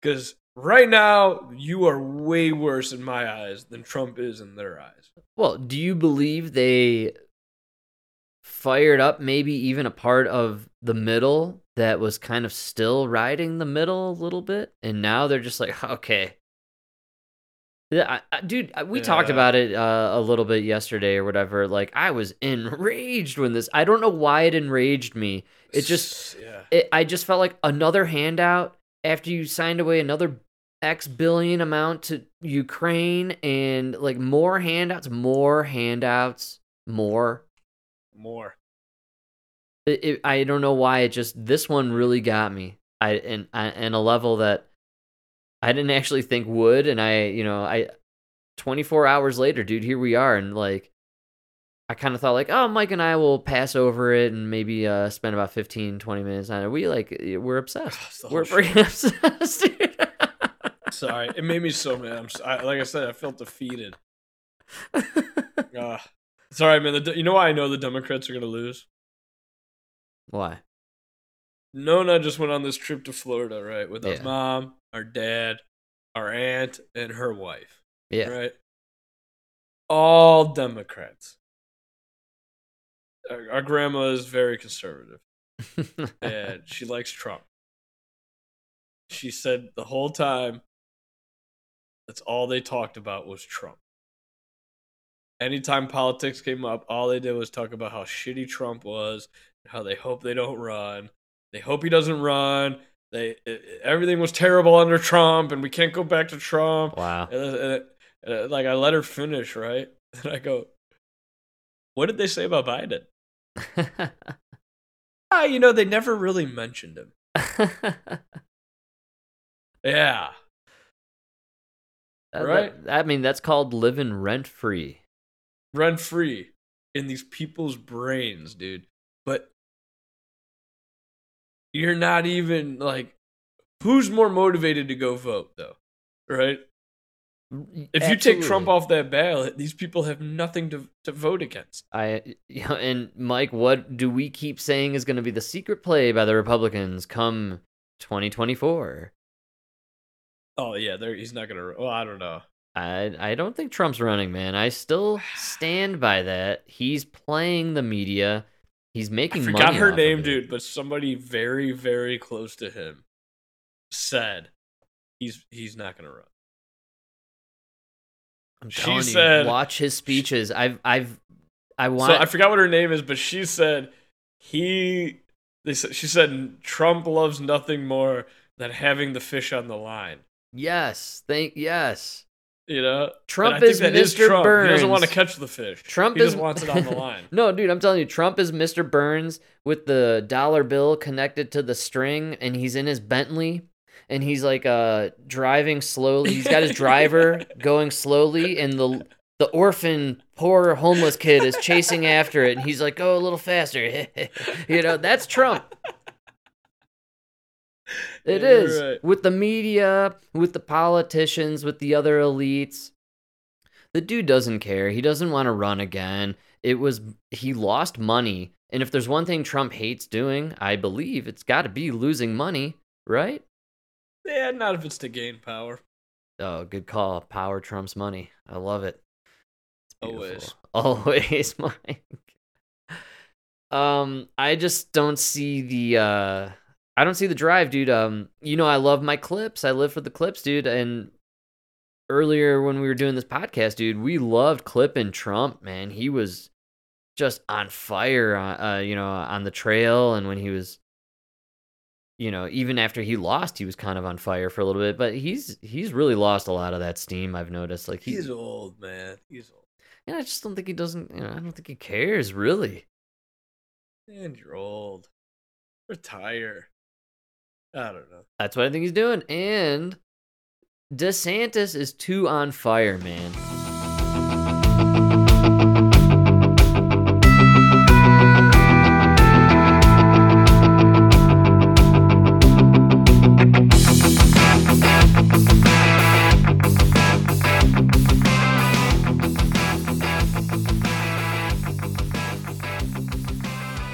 Because right now, you are way worse in my eyes than Trump is in their eyes. Well, do you believe they fired up maybe even a part of the middle that was kind of still riding the middle a little bit, and now they're just like, okay. Yeah, I, I, dude, we talked about it uh, a little bit yesterday or whatever. Like, I was enraged when this. I don't know why it enraged me. It just yeah. it, I just felt like another handout after you signed away another X billion amount to Ukraine and like more handouts, more handouts, more. more. It, it, I don't know why it just this one really got me. I and I, and a level that I didn't actually think would, and I you know I 24 hours later, dude, here we are, and like I kind of thought like, oh, Mike and I will pass over it and maybe uh spend about 15, 20 minutes on it. We like we're obsessed. We're freaking obsessed. dude. Sorry, it made me so mad. I'm, s- I, like I said, I felt defeated. Uh, sorry, man. The, you know why I know the Democrats are gonna lose? Why? Nona just went on this trip to Florida, right, with our mom, our dad, our aunt, and her wife. Yeah. Right. All Democrats. Our, our grandma is very conservative, and she likes Trump. She said the whole time, That's all they talked about was Trump. Anytime politics came up, all they did was talk about how shitty Trump was, how they hope they don't run. They hope he doesn't run. They it- everything was terrible under Trump, and we can't go back to Trump. Wow. And, uh, and, uh, and, and, like I let her finish, right? And I go, "What did they say about Biden?" Ah, you know, they never really mentioned him. Yeah, That- Right? that- I mean, that's called living rent free. Rent free in these people's brains, dude. But you're not even like, who's more motivated to go vote, though? Right? If you take Trump off that ballot, these people have nothing to to vote against. I and Mike, what do we keep saying is going to be the secret play by the Republicans come 2024? Oh yeah, there he's not gonna. Well, I don't know. I I don't think Trump's running, man. I still stand by that. He's playing the media. He's I making forgot money her name, dude, but somebody very very close to him said he's he's not gonna run. I'm She telling you, said- watch his speeches. I've I've I want So I forgot what her name is, but she said he. They said she said Trump loves nothing more than having the fish on the line. yes, thank yes. You know, Trump And I think is Mr. Trump. He doesn't want to catch the fish. Trump he is just wants it on the line. no, dude, I'm telling you, Trump is Mr. Burns with the dollar bill connected to the string, and he's in his Bentley, and he's like uh driving slowly. He's got his driver going slowly, and the the orphan, poor homeless kid is chasing after it, and he's like, "Go a little faster," you know. That's Trump. It Yeah, is right. with the media, with the politicians, with the other elites. The dude doesn't care. He doesn't want to run again. It was he lost money, and if there's one thing Trump hates doing, I believe it's got to be losing money, right? Yeah, not if it's to gain power. Oh, good call. Power trumps money. I love it. Always. Always, Mike. Um, I just don't see the uh I don't see the drive, dude. Um, you know I love my clips. I live for the clips, dude. And earlier when we were doing this podcast, dude, we loved clipping Trump, man. He was just on fire uh, uh you know, on the trail and when he was you know, even after he lost, he was kind of on fire for a little bit, but he's he's really lost a lot of that steam. I've noticed. Like He's he's, old, man. He's old. and I just don't think he doesn't. You know, I don't think he cares really. And you're old. Retire. I don't know. That's what I think he's doing. And DeSantis is too on fire, man.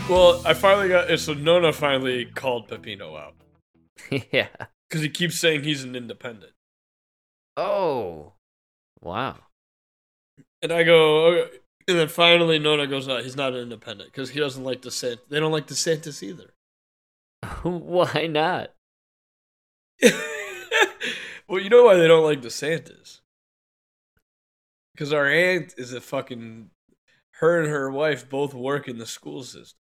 Well, I finally got so Nona finally called Pepino out yeah. because he keeps saying he's an independent, Oh. Wow. and I go, okay. and then finally Nona goes, out. he's not an independent because he doesn't like DeSantis. They don't like DeSantis either. Why not? well, you know why they don't like DeSantis? Because our aunt is a fucking. Her and her wife both work in the school system.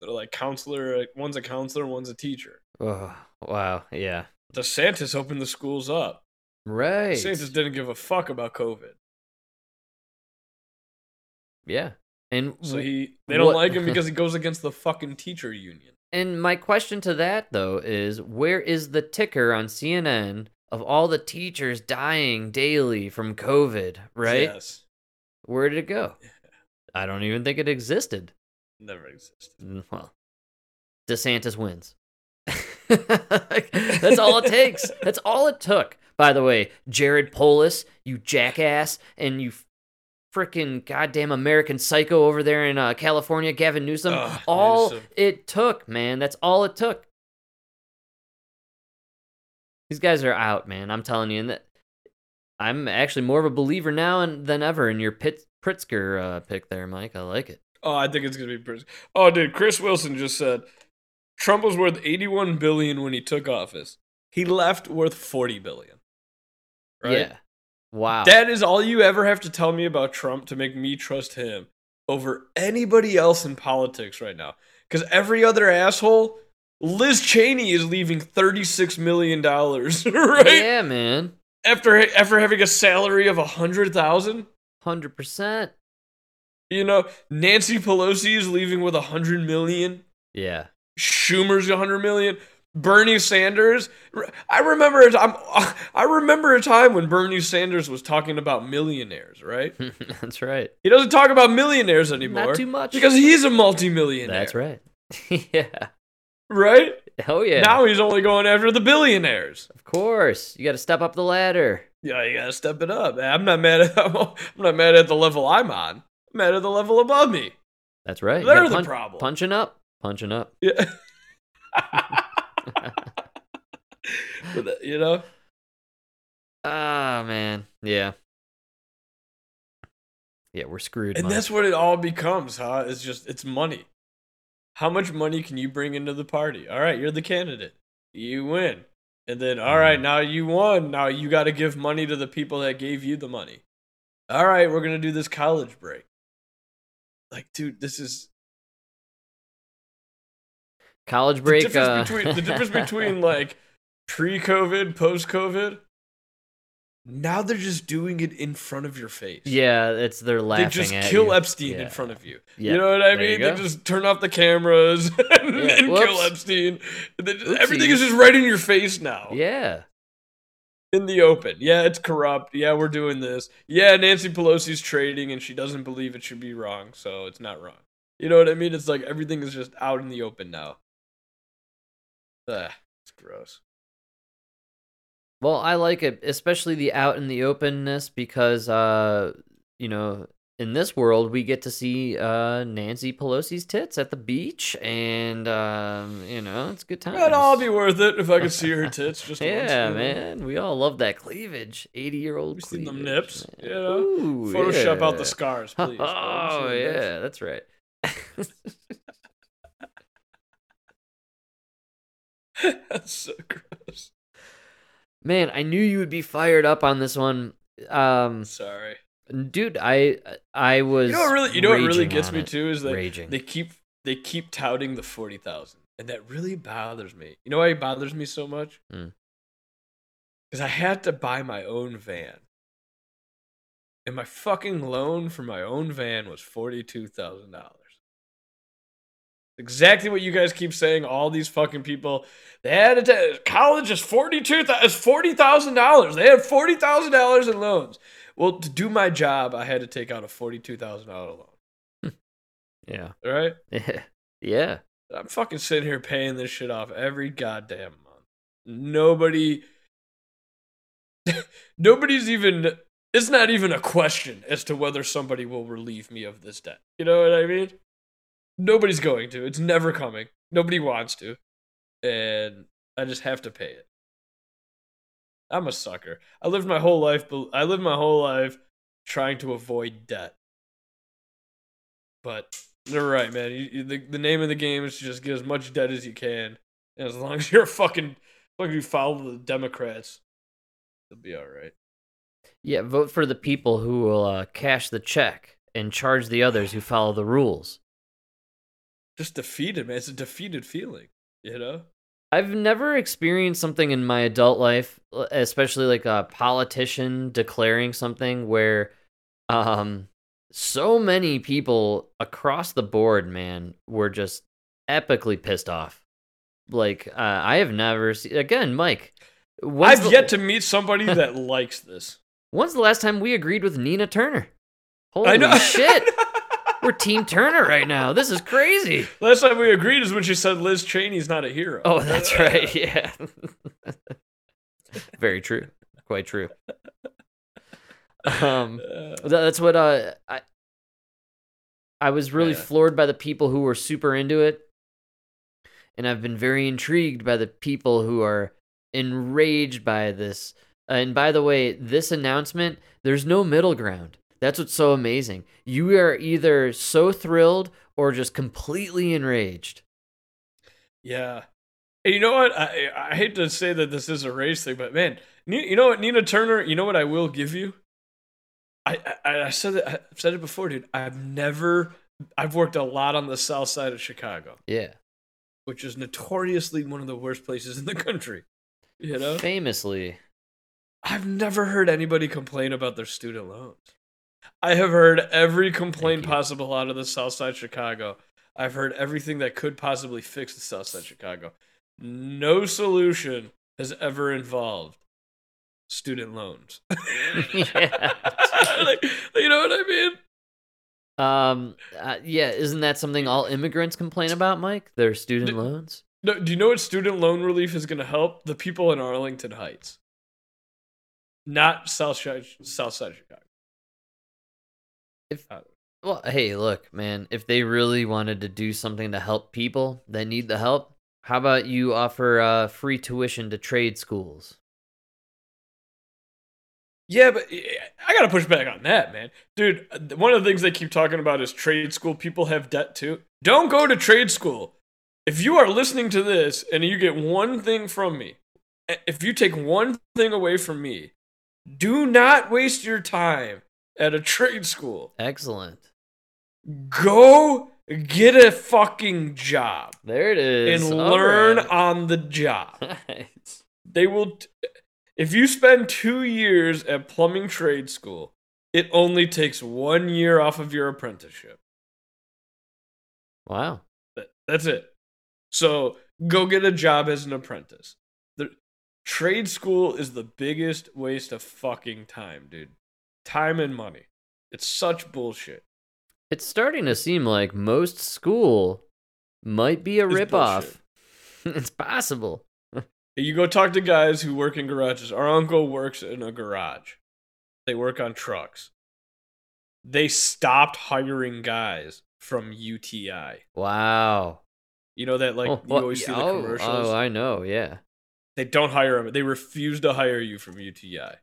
They're like counselor. Like one's a counselor, one's a teacher. Oh, wow. Yeah. DeSantis opened the schools up. Right. DeSantis didn't give a fuck about COVID, Yeah. And so he they don't what- like him because he goes against the fucking teacher union. And my question to that though is where is the ticker on CNN of all the teachers dying daily from COVID, right? Yes, Where did it go? I don't even think it existed. Never existed. Mm, Well, DeSantis wins. That's all it takes. That's all it took. By the way, Jared Polis, you jackass, and you freaking goddamn American psycho over there in uh, California, Gavin Newsom. Ugh, all Newsom. it took, man. That's all it took. These guys are out, man. I'm telling you, and that I'm actually more of a believer now and, than ever in your Pit, Pritzker uh, pick there, Mike. I like it. Oh, I think it's gonna be pretty. Oh, dude, Chris Wilson just said Trump was worth 81 billion when he took office. He left worth 40 billion. right? Yeah. Wow. That is all you ever have to tell me about Trump to make me trust him over anybody else in politics right now. Because every other asshole, Liz Cheney is leaving thirty-six million dollars, right? Yeah, man. After after having a salary of a hundred thousand. Hundred percent. You know, Nancy Pelosi is leaving with a hundred million. Yeah. Schumer's a hundred million. Bernie Sanders. I remember a time. I remember a time when Bernie Sanders was talking about millionaires. Right? That's right. He doesn't talk about millionaires anymore. Not too much. because he's a multimillionaire. That's right. yeah. Right? Oh yeah. Now he's only going after the billionaires. of course, you got to step up the ladder. Yeah, you gotta step it up. I'm not mad at. I'm not mad at the level I'm on. I'm mad at the level above me. That's right. They're the problem. Punching up. Punching up. Yeah. You know. Ah man. Yeah. Yeah, we're screwed. And Mike. that's what it all becomes, huh? It's just it's money. How much money can you bring into the party? All right, you're the candidate. You win. And then all right, now you won. Now you got to give money to the people that gave you the money. All right, we're going to do this college break. Like, dude, this is college the break. difference uh, between the difference between like pre-COVID, post-COVID. Now they're just doing it in front of your face. yeah, it's they're laughing they just kill you. Epstein in front of you. Yeah, You know what I there mean? They just turn off the cameras and, Yeah, and kill. Epstein. Just- everything is just right in your face now. Yeah. In the open. Yeah, it's corrupt. Yeah, we're doing this. Yeah, Nancy Pelosi's trading and she doesn't believe it should be wrong, so it's not wrong. You know what I mean? It's like everything is just out in the open now. Ugh, it's gross. Well, I like it, especially the out in the openness, because uh, you know, in this world we get to see uh Nancy Pelosi's tits at the beach, and um, you know, it's good time. It'd all be worth it if I could see her tits just yeah, know? man. We all love that cleavage. Eighty-year-old cleavage. them nips, man. you know? Ooh, Photoshop out the scars, please. Oh yeah, that's right. That's so gross. Man, I knew you would be fired up on this one. Um, Sorry. Dude, I I was. You know what really you know what really gets me too is that Raging. they keep they keep touting the forty thousand. And that really bothers me. You know why it bothers me so much? Hmm. Because I had to buy my own van. And my fucking loan for my own van was forty two thousand dollars. Exactly what you guys keep saying. All these fucking people, they had to college is forty two is forty thousand dollars. They had forty thousand dollars in loans. Well, to do my job, I had to take out a forty two thousand dollar loan. Yeah. All right, yeah. I'm fucking sitting here paying this shit off every goddamn month. Nobody, nobody's even. It's not even a question as to whether somebody will relieve me of this debt. You know what I mean? Nobody's going to. It's never coming. Nobody wants to. And I just have to pay it. I'm a sucker. I lived my whole life I lived my whole life trying to avoid debt. But you're right, man. You, you, the, the name of the game is to just get as much debt as you can. And as long as you're a fucking as long as you follow the Democrats, it'll be alright. Yeah, vote for the people who will uh, cash the check and charge the others who follow the rules. Just defeated, man. It's a defeated feeling. You know? I've never experienced something in my adult life, especially like a politician declaring something where um so many people across the board, man, were just epically pissed off. Like uh, I have never seen again, Mike. I've the- yet to meet somebody that likes this. When's the last time we agreed with Nina Turner? Holy I know. shit. We're Team Turner right now. This is crazy. Last time we agreed is when she said Liz Cheney's not a hero. Oh, that's right. Yeah. Very true. Quite true. Um, Uh, that's what uh, I I was really Yeah. floored by the people who were super into it, and I've been very intrigued by the people who are enraged by this. And by the way, this announcement, there's no middle ground. That's what's so amazing. You are either so thrilled or just completely enraged. yeah. And you know what? I I hate to say that this is a race thing, but man, you know what, Nina Turner. You know what I will give you. I I, I said it. I've said it before, dude. I've never. I've worked a lot on the south side of Chicago, Yeah. which is notoriously one of the worst places in the country. You know, Famously. I've never heard anybody complain about their student loans. I have heard every complaint possible out of the South Side Chicago. I've heard everything that could possibly fix the South Side Chicago. No solution has ever involved student loans. Yeah. like, you know what I mean? Um. Uh, yeah. Isn't that something all immigrants complain about, Mike? Their student The- loans. No, do you know what student loan relief is going to help? The people in Arlington Heights, not South Side, South Side Chicago. If Uh, well, hey, look, man. If they really wanted to do something to help people that need the help, how about you offer uh, free tuition to trade schools? Yeah, but I gotta push back on that, man. Dude, uh, one of the things they keep talking about is trade school. People have debt too. Don't go to trade school. If you are listening to this and you get one thing from me, if you take one thing away from me, do not waste your time at a trade school. Excellent. Go get a fucking job There it is. and All learn right. on the job. Nice. They will. T- if you spend two years at plumbing trade school, it only takes one year off of your apprenticeship. Wow. That's it. So go get a job as an apprentice. The trade school is the biggest waste of fucking time, dude. Time and money. It's such bullshit. It's starting to seem like most school might be a It's ripoff. it's possible. You go talk to guys who work in garages. Our uncle works in a garage. They work on trucks. They stopped hiring guys from UTI. Wow. You know that like oh, you always see the oh, oh commercials. Oh, I know. Yeah. they don't hire them. They refuse to hire you from UTI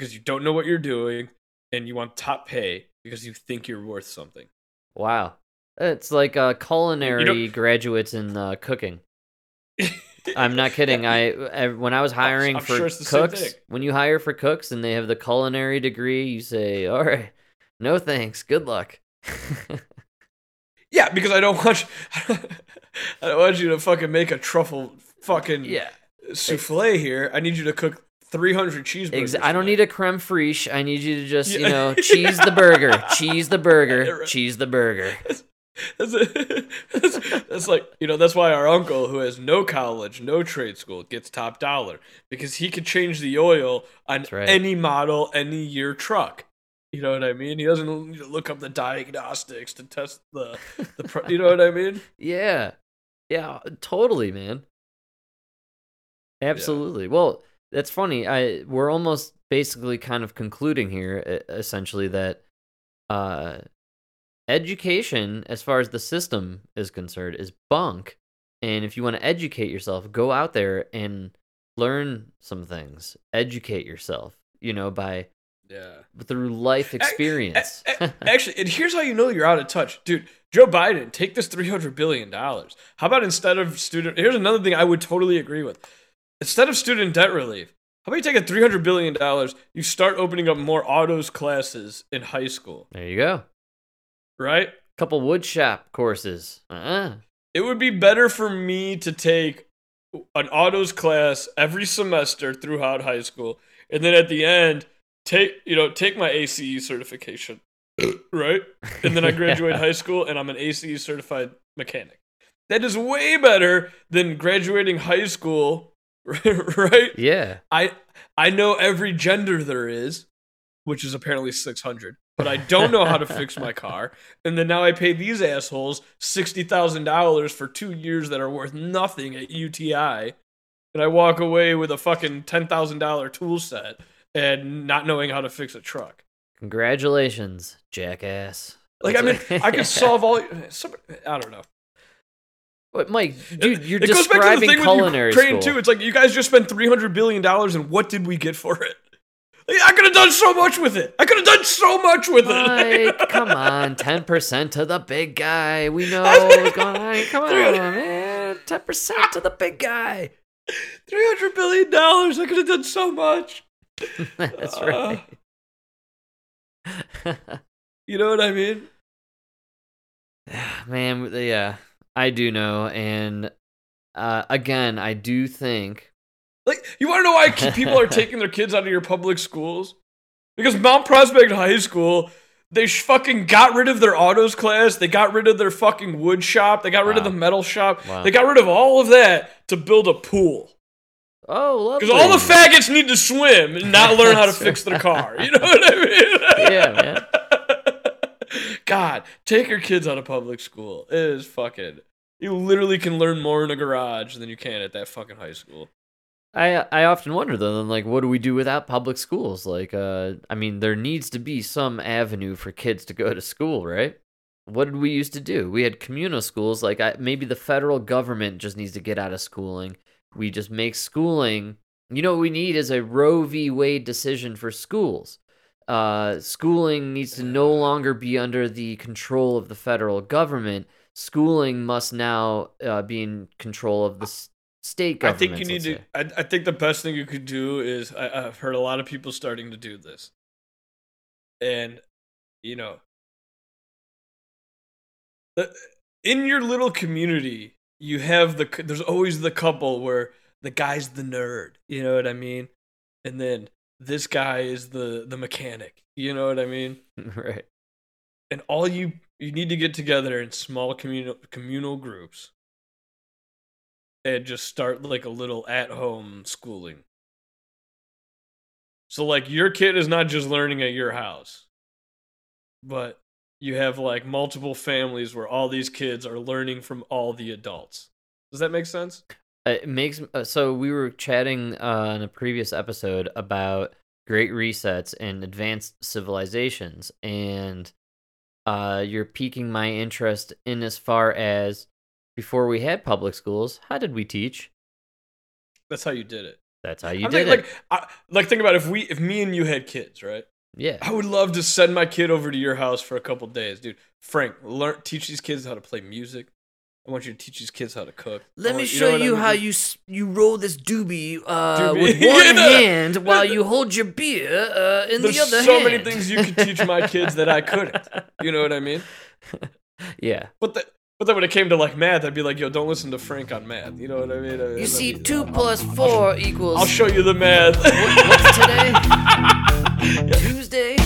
because you don't know what you're doing and you want top pay because you think you're worth something. Wow. It's like uh, culinary graduates in uh, cooking. I'm not kidding. I, I when I was hiring I'm for sure it's the same cooks, when you hire for cooks and they have the culinary degree, you say, "All right, no thanks, good luck." Yeah, because I don't want you, I don't want you to fucking make a truffle fucking yeah. souffle here. I need you to cook 300 cheeseburgers. Ex- I don't need a creme fraiche. I need you to just, you know, cheese the burger, cheese the Yeah, burger, cheese the burger. That's, that's, that's like you know that's why our uncle who has no college no trade school gets top dollar because he could change the oil on right. any model any year truck you know what i mean he doesn't need to look up the diagnostics to test the the you know what i mean Yeah. Yeah, totally, man. Absolutely. Well, that's funny. I we're almost basically kind of concluding here essentially that uh education as far as the system is concerned is bunk. And if you want to educate yourself, go out there and learn some things. Educate yourself, you know, by yeah through life experience. actually and here's how you know you're out of touch dude joe biden take this 300 billion dollars how about instead of student here's another thing i would totally agree with instead of student debt relief how about you take a 300 billion dollars you start opening up more autos classes in high school there you go. right Couple wood shop courses. Uh-uh. it would be better for me to take an autos class every semester throughout high school and then at the end take you know take my ace certification right and then i graduate Yeah. high school and i'm an ace certified mechanic that is way better than graduating high school right? Yeah. i i know every gender there is which is apparently 600 but i don't know how to fix my car. And then now i pay these assholes $60000 for two years that are worth nothing at uti and i walk away with a fucking $10000 tool set and not knowing how to fix a truck. Congratulations, jackass. like i mean i could solve all some, i don't know What, Mike, dude, you're it goes back to the describing thing with culinary Ukraine school. too. It's like you guys just spent three hundred billion dollars, and what did we get for it? Like, I could have done so much with it. I could have done so much with it. Mike, come on, ten percent to the big guy. We know what's going on. Come on, man. ten percent to the big guy. Three hundred billion dollars. I could have done so much. That's Uh, right. You know what I mean? Man, yeah, I do know, and uh, again, I do think. Like, you want to know why people are taking their kids out of your public schools? Because Mount Prospect High School, they sh- fucking got rid of their autos class. They got rid of their fucking wood shop. They got rid of the metal shop. Wow. They got rid of all of that to build a pool. Oh. Because all the faggots need to swim and not learn how to fix their car. You know what I mean? Yeah, man. God, take your kids out of public school. It is fucking. You literally can learn more in a garage than you can at that fucking high school. I I often wonder though, then like, what do we do without public schools? Like, uh, I mean, there needs to be some avenue for kids to go to school, right? What did we used to do? We had communal schools. Like, I, maybe the federal government just needs to get out of schooling. We just make schooling. You know, what we need is a Roe v. Wade decision for schools. Uh, schooling needs to no longer be under the control of the federal government. Schooling must now uh, be in control of the s- state I think you need to. I, I think the best thing you could do is I, I've heard a lot of people starting to do this, and you know, the, in your little community, you have the. There's always the couple where the guy's the nerd. You know what I mean? And then this guy is the the mechanic. You know what I mean? right. and all you you need to get together in small communal communal groups and just start like a little at home schooling. So like your kid is not just learning at your house, but you have like multiple families where all these kids are learning from all the adults. Does that make sense? Uh, It makes uh, so we were chatting uh, in a previous episode about great resets and advanced civilizations, and uh, you're piquing my interest in as far as before we had public schools, how did we teach? That's how you did it. That's how you I'm did it. like I, like think about if we if me and you had kids, right? yeah, I would love to send my kid over to your house for a couple days, dude. Frank, learn teach these kids how to play music. I want you to teach these kids how to cook. Let me show know what I you mean? how you you roll this doobie, uh, Doobie. with one no. hand while you hold your beer uh, in There's the other so hand. So many things you could teach my kids that I couldn't. You know what I mean? yeah. But the, but then when it came to like math, I'd be like, yo, don't listen to Frank on math. You know what I mean? I- You I- see, two plus four equals. I'll show you the math. What, what's today? Tuesday.